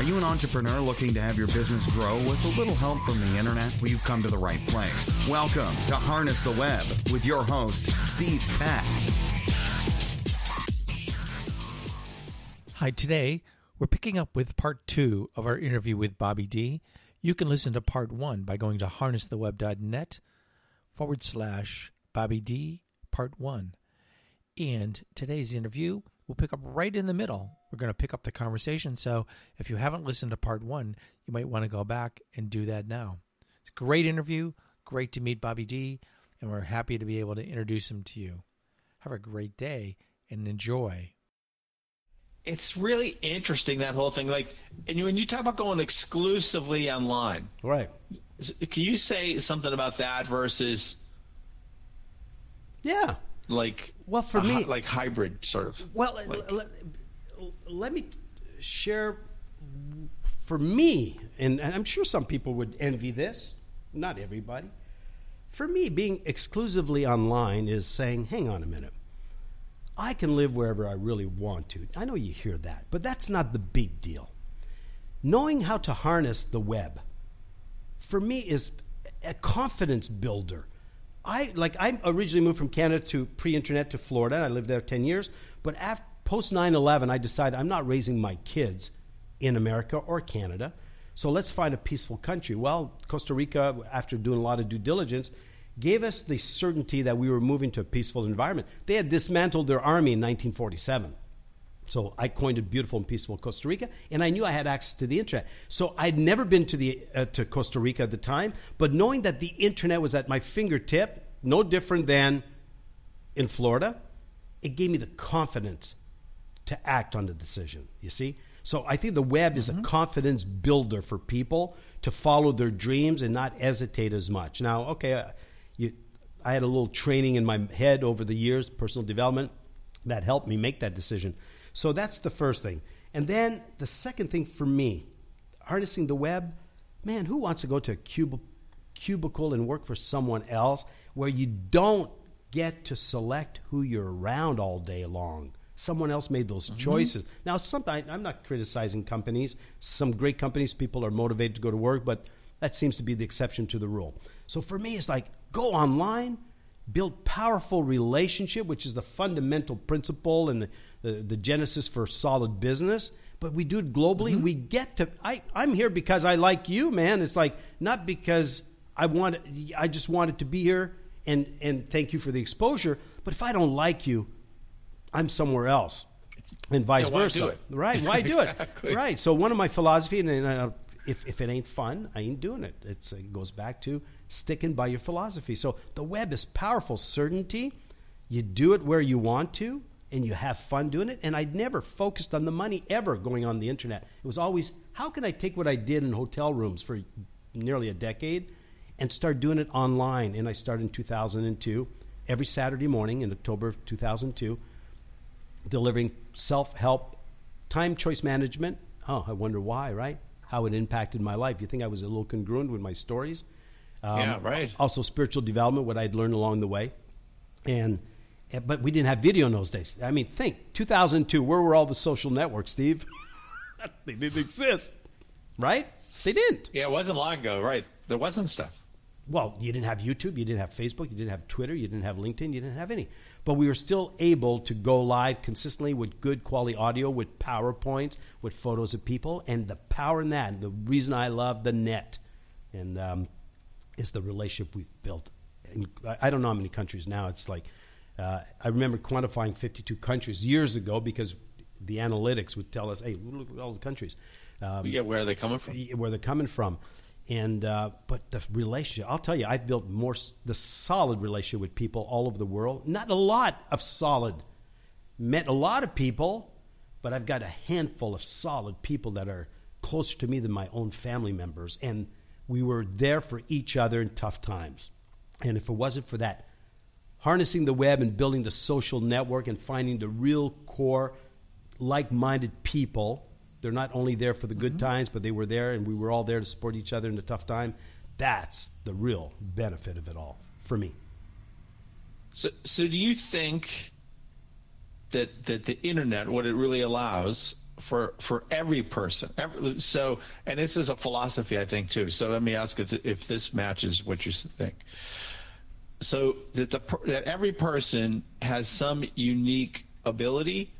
Are you an entrepreneur looking to have your business grow with a little help from the internet? Well, you've come to the right place. Welcome to Harness the Web with your host, Steve Peck. Hi, today we're picking up with part two of our interview with Bobby D. You can listen to part one by going to harnesstheweb.net forward slash Bobby D part one. And today's interview will pick up right in the middle. We're going to pick up the conversation. So if you haven't listened to part one, you might want to go back and do that now. It's a great interview. Great to meet Bobby D. And we're happy to be able to introduce him to you. Have a great day and enjoy. It's really interesting that whole thing. Like, and when you talk about going exclusively online, Right. can you say something about that versus Yeah. like Well, for a me- hy- like hybrid sort of? Well, Like- let, me share for me, and, and I'm sure some people would envy this, not everybody. For me, being exclusively online is saying, hang on a minute. I can live wherever I really want to. I know you hear that, but that's not the big deal. Knowing how to harness the web, for me, is a confidence builder. I like I originally moved from Canada to pre-internet to Florida. I lived there ten years, but after post 9-11, I decided I'm not raising my kids in America or Canada. So let's find a peaceful country. Well, Costa Rica, after doing a lot of due diligence, gave us the certainty that we were moving to a peaceful environment. They had dismantled their army in 1947. So I coined it beautiful and peaceful Costa Rica, and I knew I had access to the internet. So I'd never been to the uh, to Costa Rica at the time, but knowing that the internet was at my fingertip, no different than in Florida, it gave me the confidence to act on the decision. You see, so I think the web is a confidence builder for people to follow their dreams and not hesitate as much. Now, okay, uh, you, I had a little training in my head over the years, personal development, that helped me make that decision. So that's the first thing. And then the second thing for me, harnessing the web, man, who wants to go to a cub- cubicle and work for someone else where you don't get to select who you're around all day long? Someone else made those mm-hmm. choices. Now, sometimes I'm not criticizing companies. Some great companies, people are motivated to go to work, but that seems to be the exception to the rule. So for me, it's like go online, build powerful relationship, which is the fundamental principle and the, the, the genesis for solid business. But we do it globally. Mm-hmm. We get to. I, I'm here because I like you, man. It's like not because I want. I just wanted to be here and and thank you for the exposure. But if I don't like you, I'm somewhere else, and vice Yeah, why versa. do it? Right? Why do Exactly. it? Right. So one of my philosophy, and, and uh, if if it ain't fun, I ain't doing it. It's, it goes back to sticking by your philosophy. So the web is powerful certainty. You do it where you want to, and you have fun doing it. And I'd never focused on the money ever going on the internet. It was always how can I take what I did in hotel rooms for nearly a decade and start doing it online. And I started in 2002, every Saturday morning in October of 2002 delivering self help, time choice management. Oh, I wonder why, right? How it impacted my life. You think I was a little congruent with my stories? Um, Yeah, right. Also, spiritual development, what I'd learned along the way. And, and- but we didn't have video in those days. I mean, think 2002, where were all the social networks, Steve? they didn't exist, right? They didn't. Yeah, it wasn't long ago, right? There wasn't stuff. Well, you didn't have YouTube, you didn't have Facebook, you didn't have Twitter, you didn't have LinkedIn, you didn't have any. But we were still able to go live consistently with good quality audio, with PowerPoints, with photos of people, and the power in that. The reason I love the net, and um, is the relationship we've built. And I- I don't know how many countries now. It's like uh, I remember quantifying 52 countries years ago because the analytics would tell us, "Hey, look at all the countries." Um, Yeah, where are they coming from? where they're coming from. And uh, but the relationship, I'll tell you, I've built more the solid relationship with people all over the world. Not a lot of solid. Met a lot of people, but I've got a handful of solid people that are closer to me than my own family members, and we were there for each other in tough times. And if it wasn't for that, harnessing the web and building the social network and finding the real core like-minded people they're not only there for the good mm-hmm. times but they were there and we were all there to support each other in the tough time that's the real benefit of it all for me So, so do you think that that the internet, what it really allows for for every person. Every, so, and this is a philosophy, I think, too. So let me ask if, if this matches what you think. So that the that every person has some unique ability.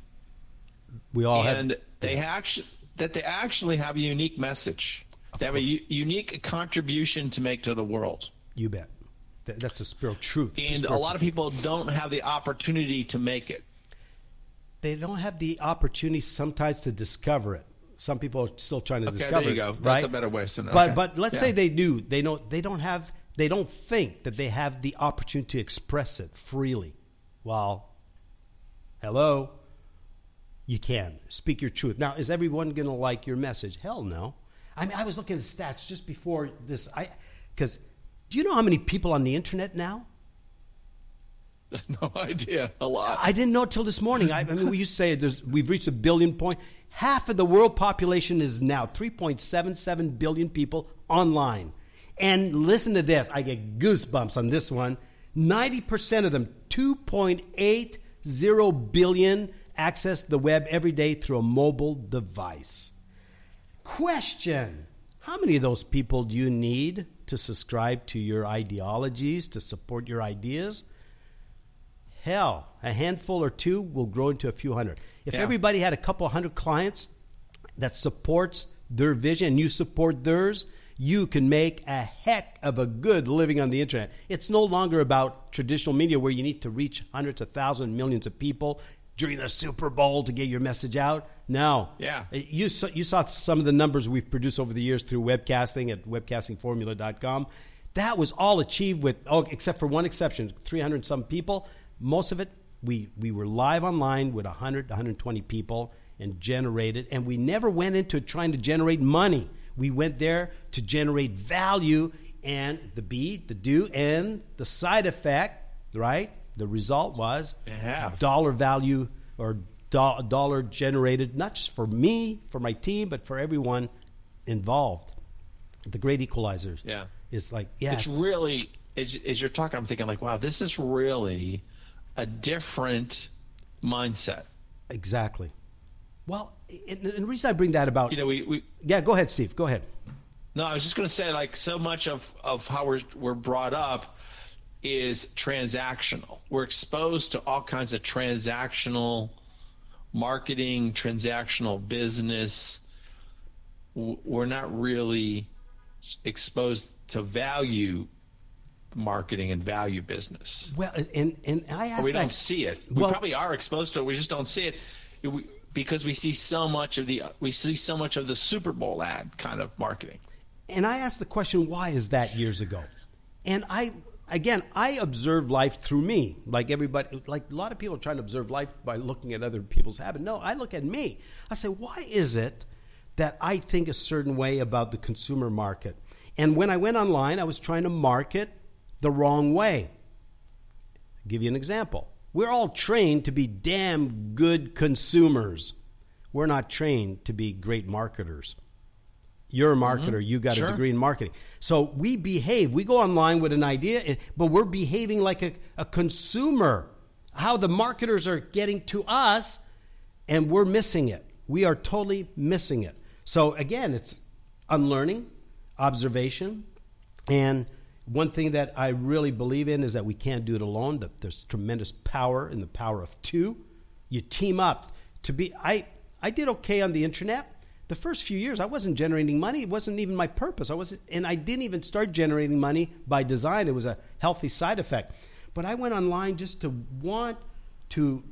We all and have. they actually that they actually have a unique message. They have a u- unique contribution to make to the world. You bet. That, that's a spiritual truth. And a Spiritual lot of people don't have the opportunity to make it. they don't have the opportunity sometimes to discover it. Some people are still trying to Okay, discover there you it. go. Right? That's a better way to know. But Okay. but let's Yeah. say they do. They don't. They don't have. They don't think that they have the opportunity to express it freely. Well, hello, you can speak your truth. Now, is everyone going to like your message? Hell no. I mean, I was looking at the stats just before this. I because do you know how many people on the internet now? no idea. A lot. I didn't know till this morning. I, I mean, we used to say there's, we've reached a billion point. Half of the world population is now 3.77 billion people online. And listen to this. I get goosebumps on this one. 90% of them, 2.80 billion, access the web every day through a mobile device. Question How many of those people do you need to subscribe to your ideologies, to support your ideas? Hell, a handful or two will grow into a few hundred. If Yeah. everybody had a couple hundred clients that supports their vision and you support theirs, you can make a heck of a good living on the internet. It's no longer about traditional media where you need to reach hundreds of thousands, millions of people during the Super Bowl to get your message out. No. Yeah. Uh, you saw, you saw some of the numbers we've produced over the years through webcasting at webcastingformula.com. That was all achieved with, oh, except for one exception, 300 some people. Most of it, we, we were live online with 100, 120 people and generated, and we never went into trying to generate money. We went there to generate value and the be, the do, and the side effect, right? The result was Yeah. dollar value or do- dollar generated, not just for me, for my team, but for everyone involved. The great equalizers. Yeah. Is like, yeah. it's really as, as you're talking, I'm thinking like, wow, this is really a different mindset. exactly. Well, and, and the reason I bring that about. You know, we, we yeah, go ahead, Steve. Go ahead. no, I was just going to say like so much of of how we're we're brought up is transactional. We're exposed to all kinds of transactional marketing, transactional business. We're not really exposed to value marketing and value business. Well, and, and I Or asked we that. don't see it. We Well- probably are exposed to it. We just don't see it because we see so much of the we see so much of the Super Bowl ad kind of marketing. And I asked the question, why is that years ago? And I, again, I observe life through me. Like everybody, like a lot of people are trying to observe life by looking at other people's habits. No, I look at me. I say, why is it that I think a certain way about the consumer market? And when I went online, I was trying to market the wrong way. I'll give you an example. We're all trained to be damn good consumers. We're not trained to be great marketers. You're a mm-hmm. marketer. You got Sure. a degree in marketing. So we behave. We go online with an idea, but we're behaving like a, a consumer. How the marketers are getting to us, and we're missing it. We are totally missing it. So again, it's unlearning, observation, and one thing that I really believe in is that we can't do it alone. That there's tremendous power in the power of two. You team up to be. I I did okay on the internet. The first few years, I wasn't generating money. It wasn't even my purpose. I wasn't, and I didn't even start generating money by design. It was a healthy side effect. But I went online just to want to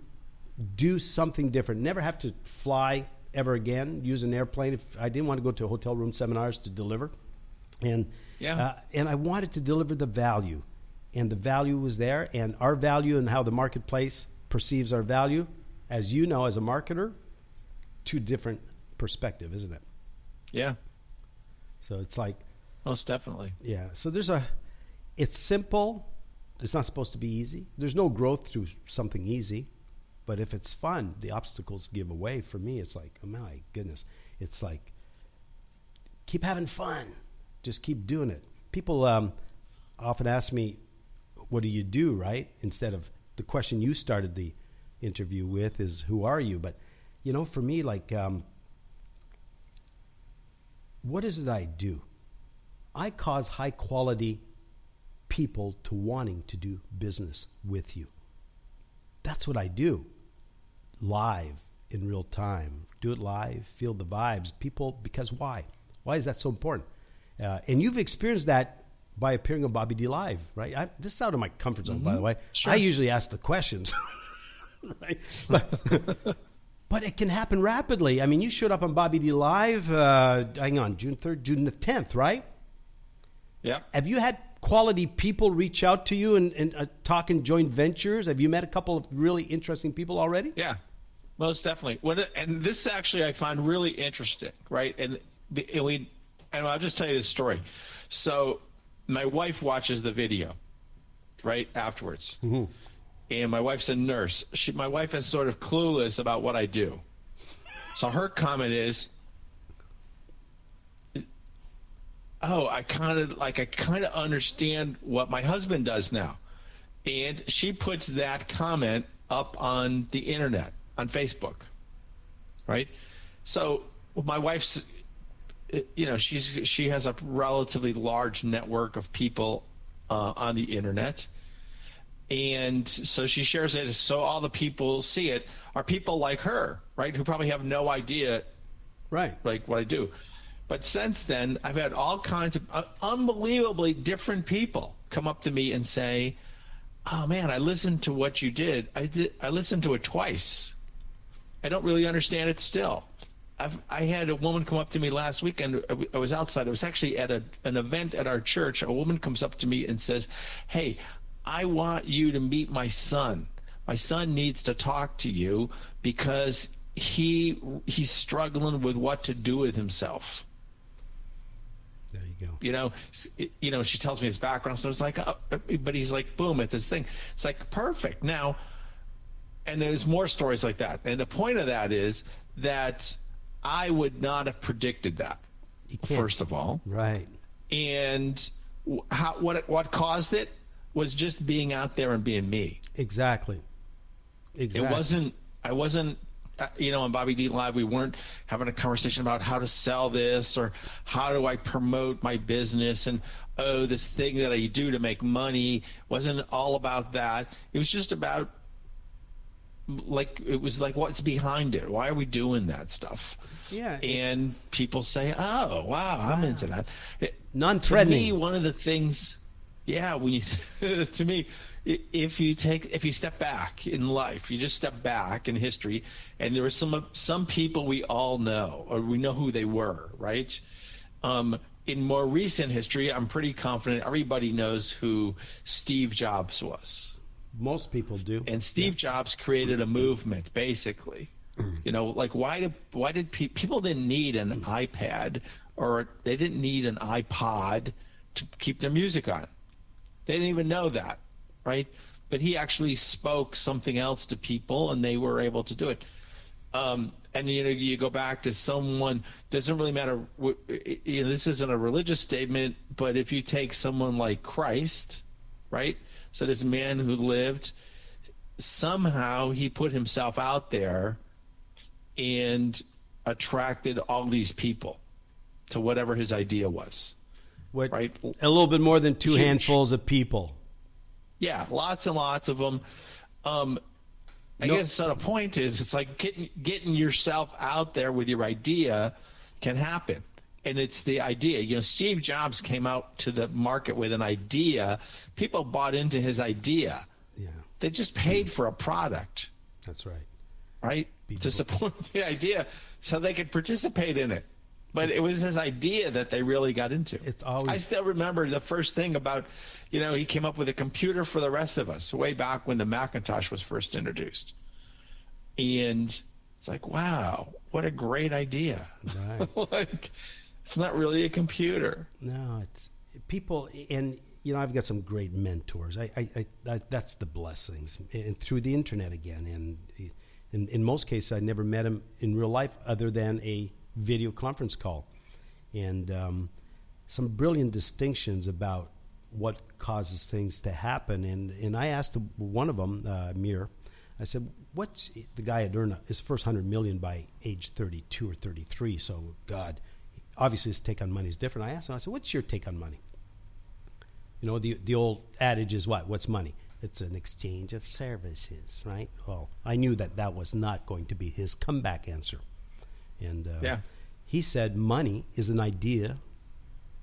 do something different. Never have to fly ever again. Use an airplane. If I didn't want to go to hotel room seminars to deliver, and Yeah. uh, and I wanted to deliver the value, and the value was there, and our value and how the marketplace perceives our value, as you know, as a marketer, two different perspective, isn't it? Yeah, So it's like, most definitely. yeah. So there's a, it's simple. It's not supposed to be easy. There's no growth through something easy, but if it's fun, the obstacles give away. For me, it's like, oh my goodness, it's like, keep having fun. Just keep doing it. People um, often ask me, what do you do, right? Instead of the question you started the interview with is, who are you? But, you know, for me, like, um, what is it I do? I cause high quality people to wanting to do business with you. That's what I do. Live in real time. Do it live, feel the vibes. People, because why? Why is that so important? Uh, and you've experienced that by appearing on Bobby D Live, right? I, this is out of my comfort zone, mm-hmm. by the way. Sure. I usually ask the questions, right? But, but it can happen rapidly. I mean, you showed up on Bobby D Live, uh, hang on, June 3rd, June the 10th, right? Yeah. Have you had quality people reach out to you and, and uh, talk in joint ventures? Have you met a couple of really interesting people already? Yeah, most definitely. When and this actually I find really interesting, right? And, and we, and I'll just tell you this story. So my wife watches the video, right afterwards, mm-hmm. And my wife's a nurse. She, my wife is sort of clueless about what I do. So her comment is, oh, I kind of like I kind of understand what my husband does now, and she puts that comment up on the internet on Facebook, right? So my wife's, you know, she's she has a relatively large network of people uh, on the internet. And so she shares it so all the people see it are people like her, right? Who probably have no idea, right? Like what I do. But since then, I've had all kinds of uh, unbelievably different people come up to me and say, "Oh man, I listened to what you did. I did. I listened to it twice. I don't really understand it still." I've, I had a woman come up to me last weekend. I was outside. I was actually at a, an event at our church. A woman comes up to me and says, "Hey, I want you to meet my son. My son needs to talk to you because he he's struggling with what to do with himself." There you go. You know, you know. She tells me his background, so it's like, oh, but he's like, boom, at this thing. It's like perfect now. And there's more stories like that. And the point of that is that I would not have predicted that. First of all, right. And how what what caused it was just being out there and being me. Exactly. Exactly. It wasn't. I wasn't uh, you know, on Bobby D Live, we weren't having a conversation about how to sell this or how do I promote my business and oh, this thing that I do to make money. It wasn't all about that. It was just about like it was like what's behind it. Why are we doing that stuff? Yeah. And people say, "Oh, wow, I'm into that." Non-threatening. To me, one of the things, yeah, when you to me, if you take if you step back in life, you just step back in history, and there are some some people we all know, or we know who they were, right? Um, in more recent history, I'm pretty confident everybody knows who Steve Jobs was. Most people do. And Steve yeah. Jobs created a movement, basically. you know, like why did why did pe- people didn't need an iPad or they didn't need an iPod to keep their music on? They didn't even know that right? But he actually spoke something else to people, and they were able to do it. Um, and you know, you go back to someone. Doesn't really matter. You know, this isn't a religious statement, but if you take someone like Christ, right? So this man who lived, somehow he put himself out there, and attracted all these people to whatever his idea was. What, right? A little bit more than two Huge. handfuls of people. Yeah, lots and lots of them. Um, I guess the point is, it's like getting getting yourself out there with your idea can happen, and it's the idea. You know, Steve Jobs came out to the market with an idea. People bought into his idea. Yeah, they just paid for a product. That's right. Right to support the idea, so they could participate in it. But it was his idea that they really got into. It's always. I still remember the first thing about, you know, he came up with a computer for the rest of us way back when the Macintosh was first introduced, and it's like, wow, what a great idea! Right. like, it's not really a computer. No, it's people, and you know, I've got some great mentors. I, I, I that's the blessings, and through the internet again, and in, in most cases, I never met him in real life other than a video conference call, and um, some brilliant distinctions about what causes things to happen. And and I asked one of them, uh, Mir, I said, "What's the guy had earned his first hundred million by age thirty-two or thirty-three? So God." obviously his take on money is different. I asked him, I said, "What's your take on money?" You know, the the old adage is what? What's money? It's an exchange of services, right? Well, I knew that that was not going to be his comeback answer, and uh, Yeah. he said, "Money is an idea."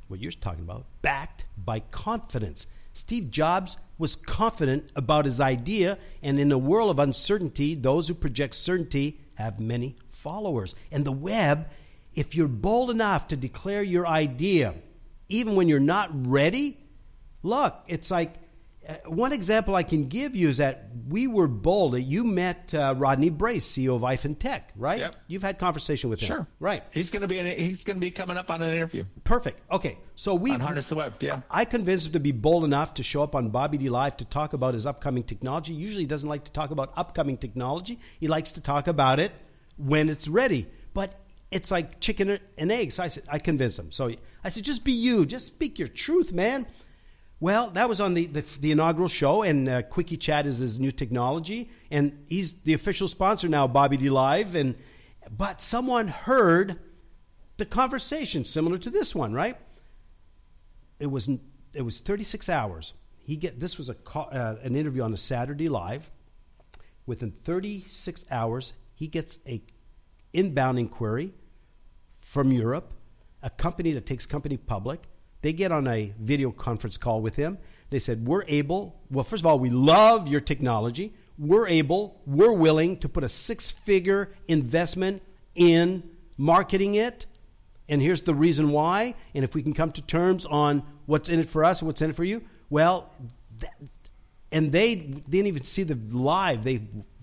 What you're talking about, backed by confidence. Steve Jobs was confident about his idea, and in a world of uncertainty, those who project certainty have many followers. And the web, if you're bold enough to declare your idea, even when you're not ready, look, it's like one example I can give you is that we were bold. You met uh, Rodney Brace, CEO of iPhone Tech, right? Yep. You've had conversation with him, Sure. right? He's going to be in, he's going to be coming up on an interview Perfect. Okay, so we on Harness the Web. Yeah. I convinced him to be bold enough to show up on Bobby D Live to talk about his upcoming technology. Usually, he doesn't like to talk about upcoming technology. He likes to talk about it when it's ready. But it's like chicken and egg. So I said, I convinced him. So I said, just be you. Just speak your truth, man. Well, that was on the, the, the inaugural show, and uh, Quickie Chat is his new technology, and he's the official sponsor now, Bobby D Live. And but someone heard the conversation similar to this one, right? it was it was 36 hours. He get this was a uh, an interview on a Saturday live. Within 36 hours, he gets a inbound inquiry from Europe, a company that takes company public. They get on a video conference call with him. They said, "We're able. Well, first of all, we love your technology. We're able. We're willing to put a six-figure investment in marketing it." And here's the reason why. And if we can come to terms on what's in it for us and what's in it for you, well, th- and they didn't even see the live. They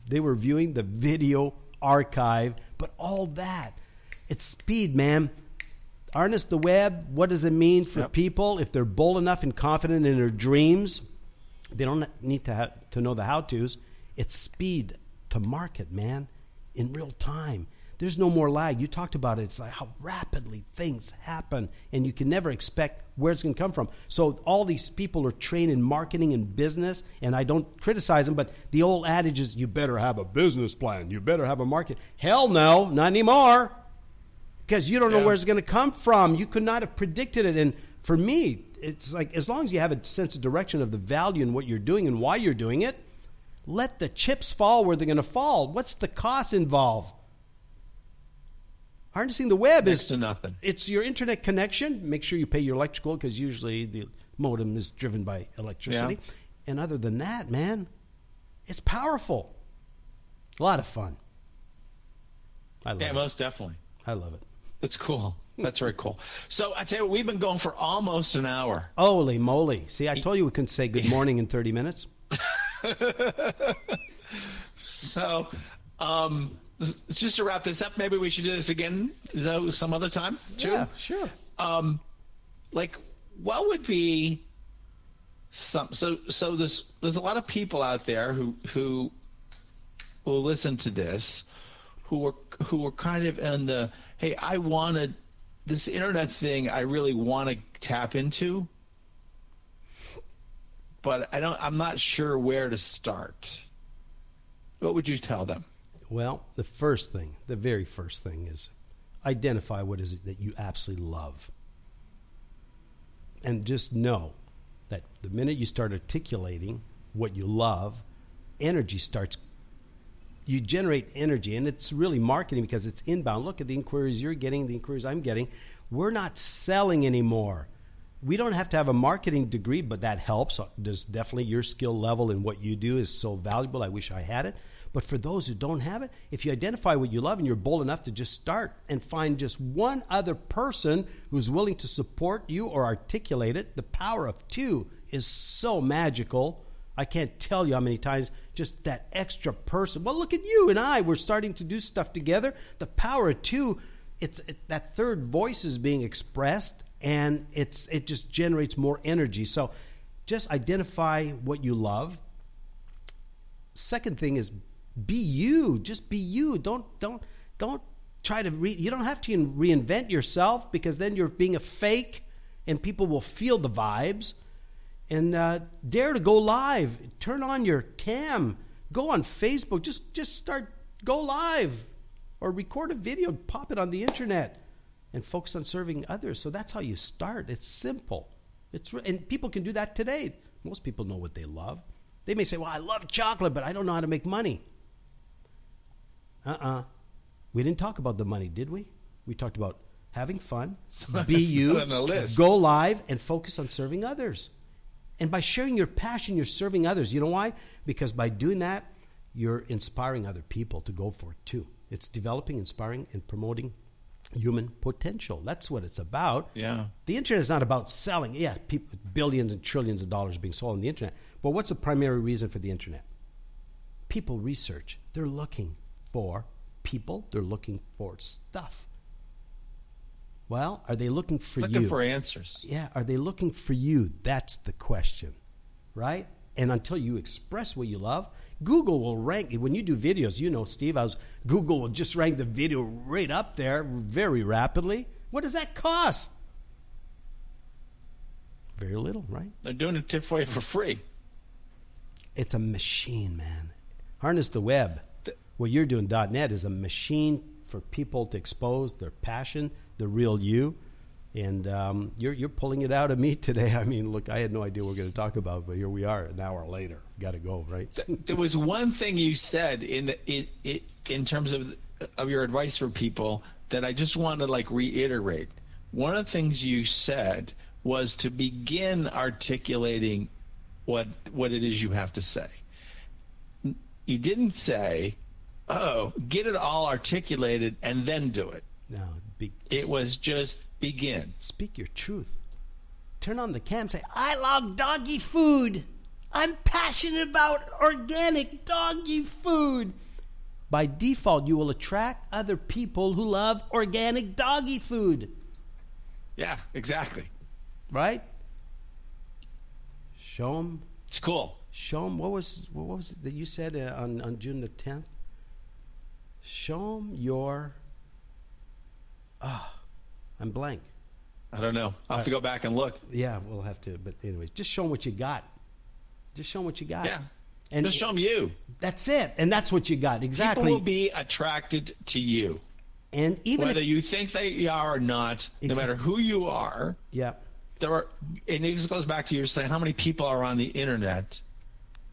they were viewing the video archive, but all that. It's speed, man. Harness the web. What does it mean for Yep. people if they're bold enough and confident in their dreams? They don't need to have, to know the how tos. It's speed to market, man, in real time. There's no more lag. You talked about it. It's like how rapidly things happen, and you can never expect where it's going to come from. So all these people are trained in marketing and business, and I don't criticize them, but the old adage is you better have a business plan. You better have a market. Hell no, not anymore because you don't know where it's going to come from. You could not have predicted it. And for me, it's like as long as you have a sense of direction of the value in what you're doing and why you're doing it, let the chips fall where they're going to fall. What's the cost involved? Harnessing the web Next is to nothing. It's your internet connection. Make sure you pay your electrical because usually the modem is driven by electricity. Yeah. And other than that, man, it's powerful. A lot of fun. I love Yeah, it. most definitely. I love it. That's cool. That's very cool. So I tell you what, we've been going for almost an hour. Holy moly. See, I told you we couldn't say good morning in 30 minutes. So, um, just to wrap this up, maybe we should do this again, know, some other time too. sure. Um, like, what would be some? So, so there's there's a lot of people out there who who will listen to this, who are who are kind of in the hey, I wanted this internet thing. I really want to tap into, but I don't. I'm not sure where to start. What would you tell them? Well, the first thing, the very first thing is identify what is it that you absolutely love. And just know that the minute you start articulating what you love, energy starts you generate energy and it's really marketing because it's inbound. Look at the inquiries you're getting, the inquiries I'm getting. We're not selling anymore. We don't have to have a marketing degree, but that helps. Uh, there's definitely your skill level in what you do is so valuable. I wish I had it. But for those who don't have it, if you identify what you love and you're bold enough to just start and find just one other person who's willing to support you or articulate it, the power of two is so magical. I can't tell you how many times just that extra person. Well, look at you and I. We're starting to do stuff together. The power of two. It's it, that third voice is being expressed, and it's it just generates more energy. So, just identify what you love. Second thing is be you. Just be you. Don't don't don't try to re, you don't have to reinvent yourself because then you're being a fake, and people will feel the vibes and uh, dare to go live. Turn on your cam. Go on Facebook. Just just start go live, or record a video, pop it on the internet. and focus on serving others. So that's how you start. It's simple. It's and people can do that today. Most people know what they love. They may say, "Well, I love chocolate, but I don't know how to make money." Uh-uh. We didn't talk about the money, did we? We talked about having fun, be you, go live, and focus on serving others. And by sharing your passion, you're serving others. You know why? Because by doing that, you're inspiring other people to go for it too. It's developing, inspiring, and promoting human potential. That's what it's about. Yeah. The internet is not about selling. Yeah, people, billions and trillions of dollars being sold on the internet. But what's the primary reason for the internet? People research. They're looking for people. They're looking for stuff. Well, are they looking for looking you? Looking for answers. Yeah. Are they looking for you? That's the question, right? And until you express what you love, Google will rank when you do videos. You know, Steve, I was Google will just rank the video right up there very rapidly. What does that cost? Very little, right? They're doing it for you for free. It's a machine, man. Harness the web. What you're doing .net is a machine for people to expose their passion, the real you. And um, you're, you're pulling it out of me today. I mean, look, I had no idea what we are going to talk about, but here we are an hour later. Got to go, right? there was one thing you said in, the, in, in terms of, of your advice for people that I just want to like reiterate. One of the things you said was to begin articulating what what it is you have to say. You didn't say, "Oh, get it all articulated and then do it." No, it was just begin. Speak your truth. Turn on the cam. Say, "I love doggy food. I'm passionate about organic doggy food." By default, you will attract other people who love organic doggy food. Yeah, exactly. Right? Show them. It's cool. Show them what was what was it that you said uh, on on June the tenth. Show them your. Oh, I'm blank. I don't know. I'll have to go back and look. Yeah, we'll have to. But anyways, just show them what you got. Just show them what you got. Yeah. And just show them you. That's it, and that's what you got exactly. People will be attracted to you, and even whether if, you think they are or not, exactly. no matter who you are. Yeah there are, and it just goes back to you saying how many people are on the internet.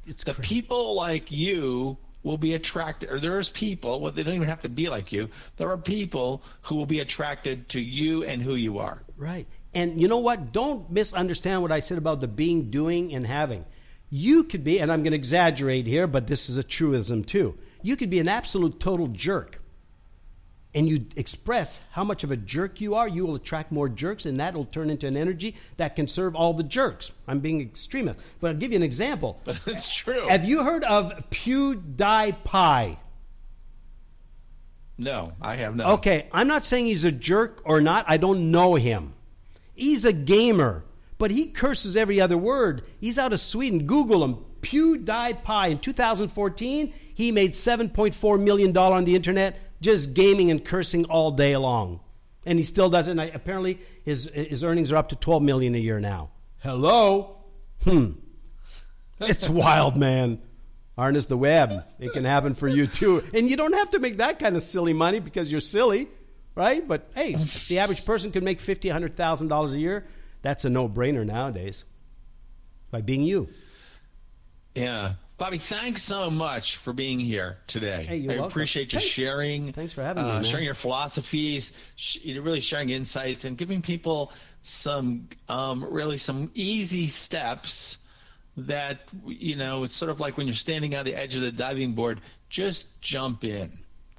It's the crazy. people like you will be attracted, or there's people. Well, they don't even have to be like you. There are people who will be attracted to you and who you are. Right. And you know what? Don't misunderstand what I said about the being, doing, and having. You could be, and I'm going to exaggerate here, but this is a truism too. You could be an absolute total jerk and you express how much of a jerk you are, you will attract more jerks, and that will turn into an energy that can serve all the jerks. I'm being extremist, but I'll give you an example. But it's true. Have you heard of PewDiePie? No, I have not. Okay, I'm not saying he's a jerk or not. I don't know him. He's a gamer, but he curses every other word. He's out of Sweden. Google him. PewDiePie. In 2014, he made $7.4 million on the internet just gaming and cursing all day long. And he still does it. And I, apparently, his, his earnings are up to 12 million a year now. Hello? Hmm. It's wild, man. Harness the web. It can happen for you too. And you don't have to make that kind of silly money because you're silly, right? But hey, the average person could make fifty, hundred thousand dollars a year. That's a no-brainer nowadays. By being you. Yeah. Bobby, thanks so much for being here today. Hey, I welcome. appreciate you thanks. sharing. Thanks for having uh, me. Man. Sharing your philosophies, really sharing insights, and giving people some um, really some easy steps that you know it's sort of like when you're standing on the edge of the diving board. Just jump in.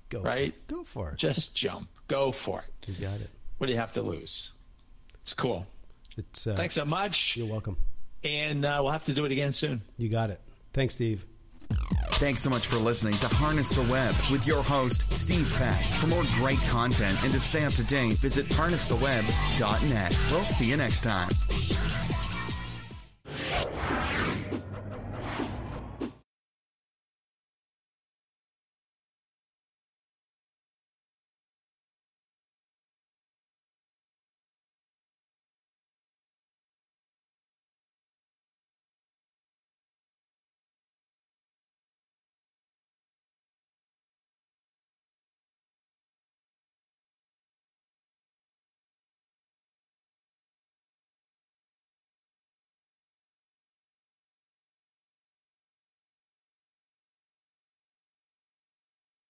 Go right. For Go for it. Just jump. Go for it. You got it. What do you have to lose? It's cool. It's uh, thanks so much. You're welcome. And uh, we'll have to do it again soon. You got it. Thanks, Steve. Thanks so much for listening to Harness the Web with your host, Steve Peck. For more great content and to stay up to date, visit harnesstheweb.net. We'll see you next time.